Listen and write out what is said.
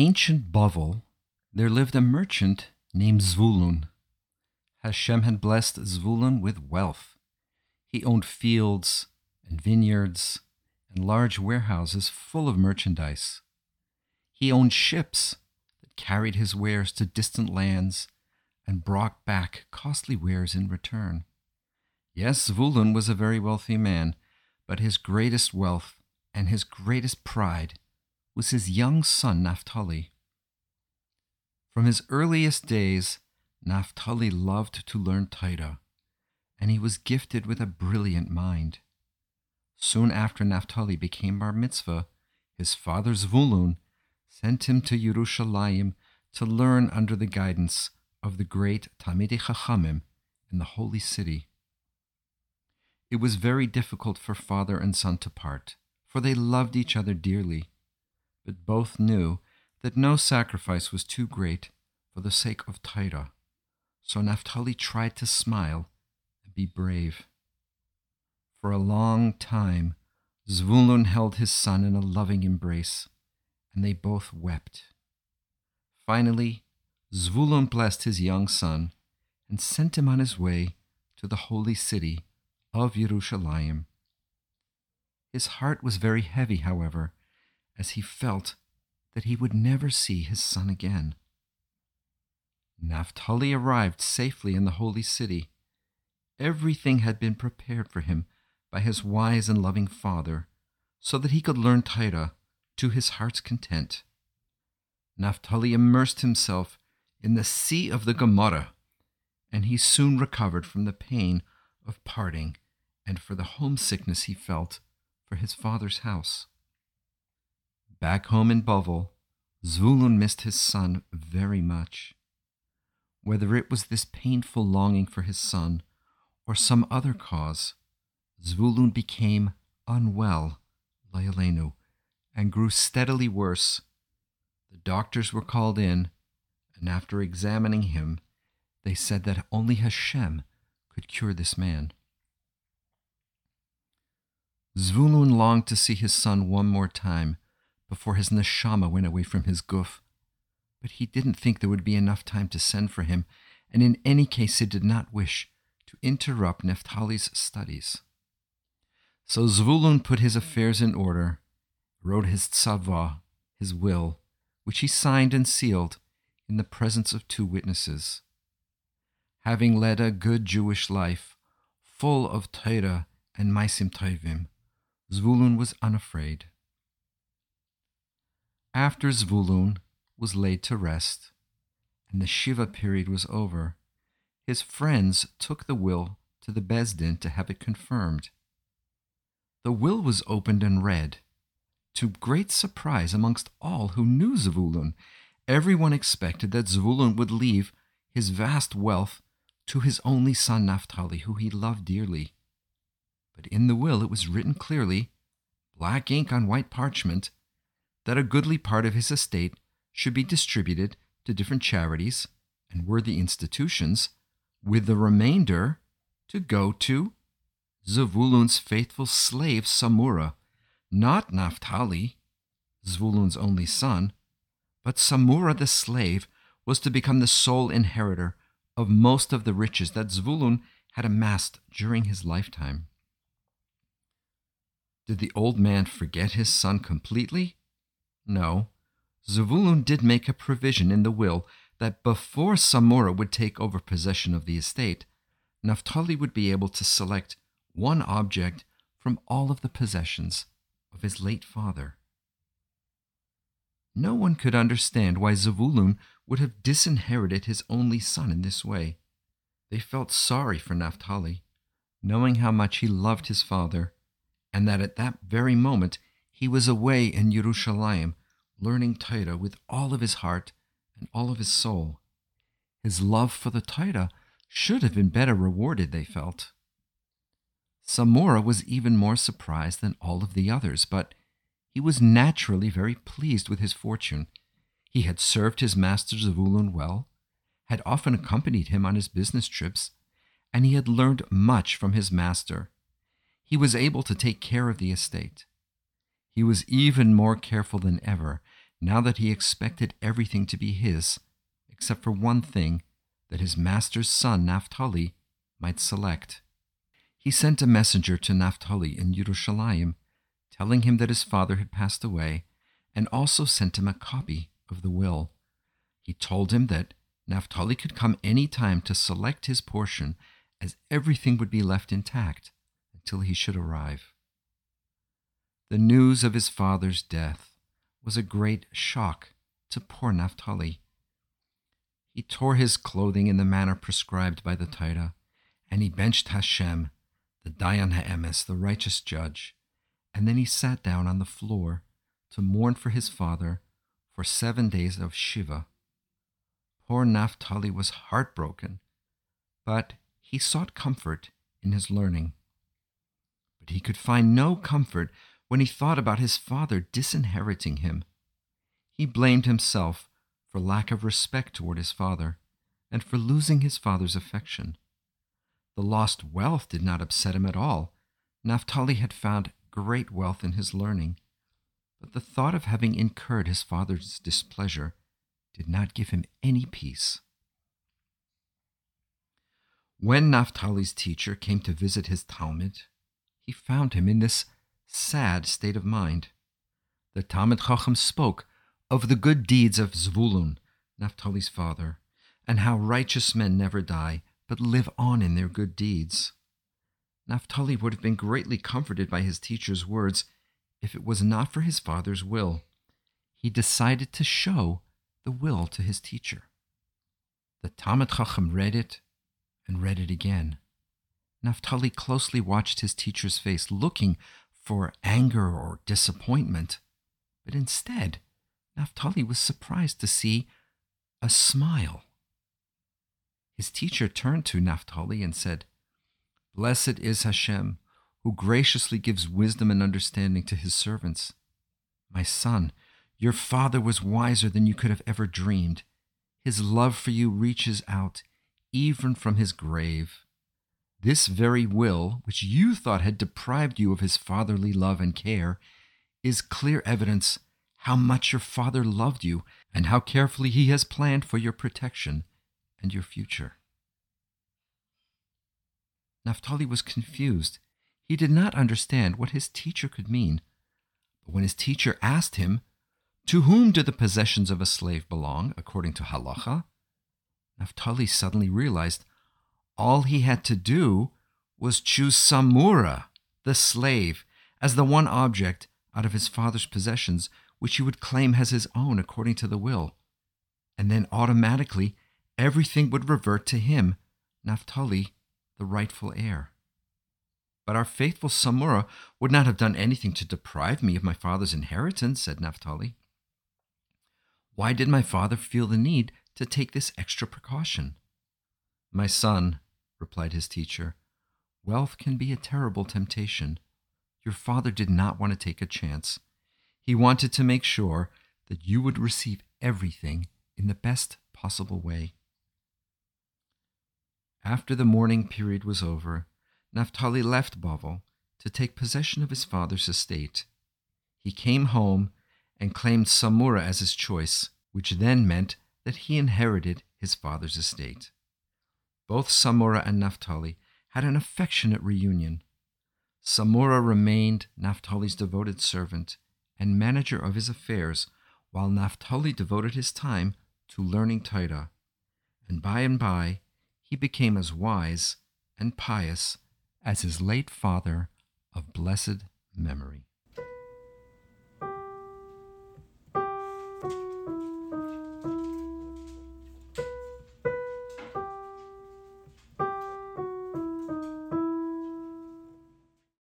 Ancient Bavel, there lived a merchant named Zvulun. Hashem had blessed Zvulun with wealth. He owned fields and vineyards and large warehouses full of merchandise. He owned ships that carried his wares to distant lands and brought back costly wares in return. Yes, Zvulun was a very wealthy man, but his greatest wealth and his greatest pride was his young son Naphtali. From his earliest days, Naphtali loved to learn Torah, and he was gifted with a brilliant mind. Soon after Naphtali became bar mitzvah, his father Zvulun sent him to Yerushalayim to learn under the guidance of the great Talmidei Chachamim in the holy city. It was very difficult for father and son to part, for they loved each other dearly but both knew that no sacrifice was too great for the sake of Torah. So Naphtali tried to smile and be brave. For a long time, Zvulun held his son in a loving embrace, and they both wept. Finally, Zvulun blessed his young son and sent him on his way to the holy city of Yerushalayim. His heart was very heavy, however, as he felt that he would never see his son again. Naphtali arrived safely in the holy city. Everything had been prepared for him by his wise and loving father, so that he could learn Torah to his heart's content. Naphtali immersed himself in the sea of the Gemara, and he soon recovered from the pain of parting and for the homesickness he felt for his father's house. Back home in Bavel, Zvulun missed his son very much. Whether it was this painful longing for his son or some other cause, Zvulun became unwell, Layalenu, and grew steadily worse. The doctors were called in, and after examining him, they said that only Hashem could cure this man. Zvulun longed to see his son one more time before his neshama went away from his guf. But he didn't think there would be enough time to send for him, and in any case he did not wish to interrupt Naphtali's studies. So Zvulun put his affairs in order, wrote his tzava, his will, which he signed and sealed in the presence of two witnesses. Having led a good Jewish life, full of Torah and Maisim Tovim, Zvulun was unafraid. After Zvulun was laid to rest and the Shiva period was over, his friends took the will to the Beis Din to have it confirmed. The will was opened and read. To great surprise amongst all who knew Zvulun, everyone expected that Zvulun would leave his vast wealth to his only son Naphtali, who he loved dearly. But in the will it was written clearly, black ink on white parchment, that a goodly part of his estate should be distributed to different charities and worthy institutions, with the remainder to go to Zvulun's faithful slave Samura, not Naphtali, Zvulun's only son, but Samura the slave was to become the sole inheritor of most of the riches that Zvulun had amassed during his lifetime. Did the old man forget his son completely? No. Zvulun did make a provision in the will that before Samura would take over possession of the estate, Naphtali would be able to select one object from all of the possessions of his late father. No one could understand why Zvulun would have disinherited his only son in this way. They felt sorry for Naphtali, knowing how much he loved his father, and that at that very moment he was away in Yerushalayim learning Torah with all of his heart and all of his soul. His love for the Torah should have been better rewarded, they felt. Samura was even more surprised than all of the others, but he was naturally very pleased with his fortune. He had served his master Zvulun well, had often accompanied him on his business trips, and he had learned much from his master. He was able to take care of the estate. He was even more careful than ever now that he expected everything to be his, except for one thing that his master's son Naphtali might select. He sent a messenger to Naphtali in Yerushalayim, telling him that his father had passed away, and also sent him a copy of the will. He told him that Naphtali could come any time to select his portion, as everything would be left intact until he should arrive. The news of his father's death was a great shock to poor Naphtali. He tore his clothing in the manner prescribed by the Torah, and he benched Hashem, the Dayan Ha'emes, the righteous judge, and then he sat down on the floor to mourn for his father for seven days of Shiva. Poor Naphtali was heartbroken, but he sought comfort in his learning. But he could find no comfort when he thought about his father disinheriting him. He blamed himself for lack of respect toward his father and for losing his father's affection. The lost wealth did not upset him at all. Naphtali had found great wealth in his learning, but the thought of having incurred his father's displeasure did not give him any peace. When Naphtali's teacher came to visit his talmid, he found him in this sad state of mind. The Talmid Chacham spoke of the good deeds of Zvulun, Naphtali's father, and how righteous men never die, but live on in their good deeds. Naphtali would have been greatly comforted by his teacher's words if it was not for his father's will. He decided to show the will to his teacher. The Talmid Chacham read it and read it again. Naphtali closely watched his teacher's face, looking for anger or disappointment, but instead, Naphtali was surprised to see a smile. His teacher turned to Naphtali and said, Blessed is Hashem, who graciously gives wisdom and understanding to his servants. My son, your father was wiser than you could have ever dreamed. His love for you reaches out even from his grave. This very will, which you thought had deprived you of his fatherly love and care, is clear evidence how much your father loved you and how carefully he has planned for your protection and your future. Naphtali was confused. He did not understand what his teacher could mean. But when his teacher asked him, To whom do the possessions of a slave belong, according to halacha? Naphtali suddenly realized all he had to do was choose Samura, the slave, as the one object out of his father's possessions which he would claim as his own according to the will. And then automatically everything would revert to him, Naphtali, the rightful heir. But our faithful Samura would not have done anything to deprive me of my father's inheritance, said Naphtali. Why did my father feel the need to take this extra precaution? My son, replied his teacher, wealth can be a terrible temptation. Your father did not want to take a chance. He wanted to make sure that you would receive everything in the best possible way. After the mourning period was over, Naphtali left Bavel to take possession of his father's estate. He came home and claimed Samura as his choice, which then meant that he inherited his father's estate. Both Samura and Naphtali had an affectionate reunion. Samura remained Naphtali's devoted servant and manager of his affairs, while Naphtali devoted his time to learning Torah. And by and by, he became as wise and pious as his late father of blessed memory.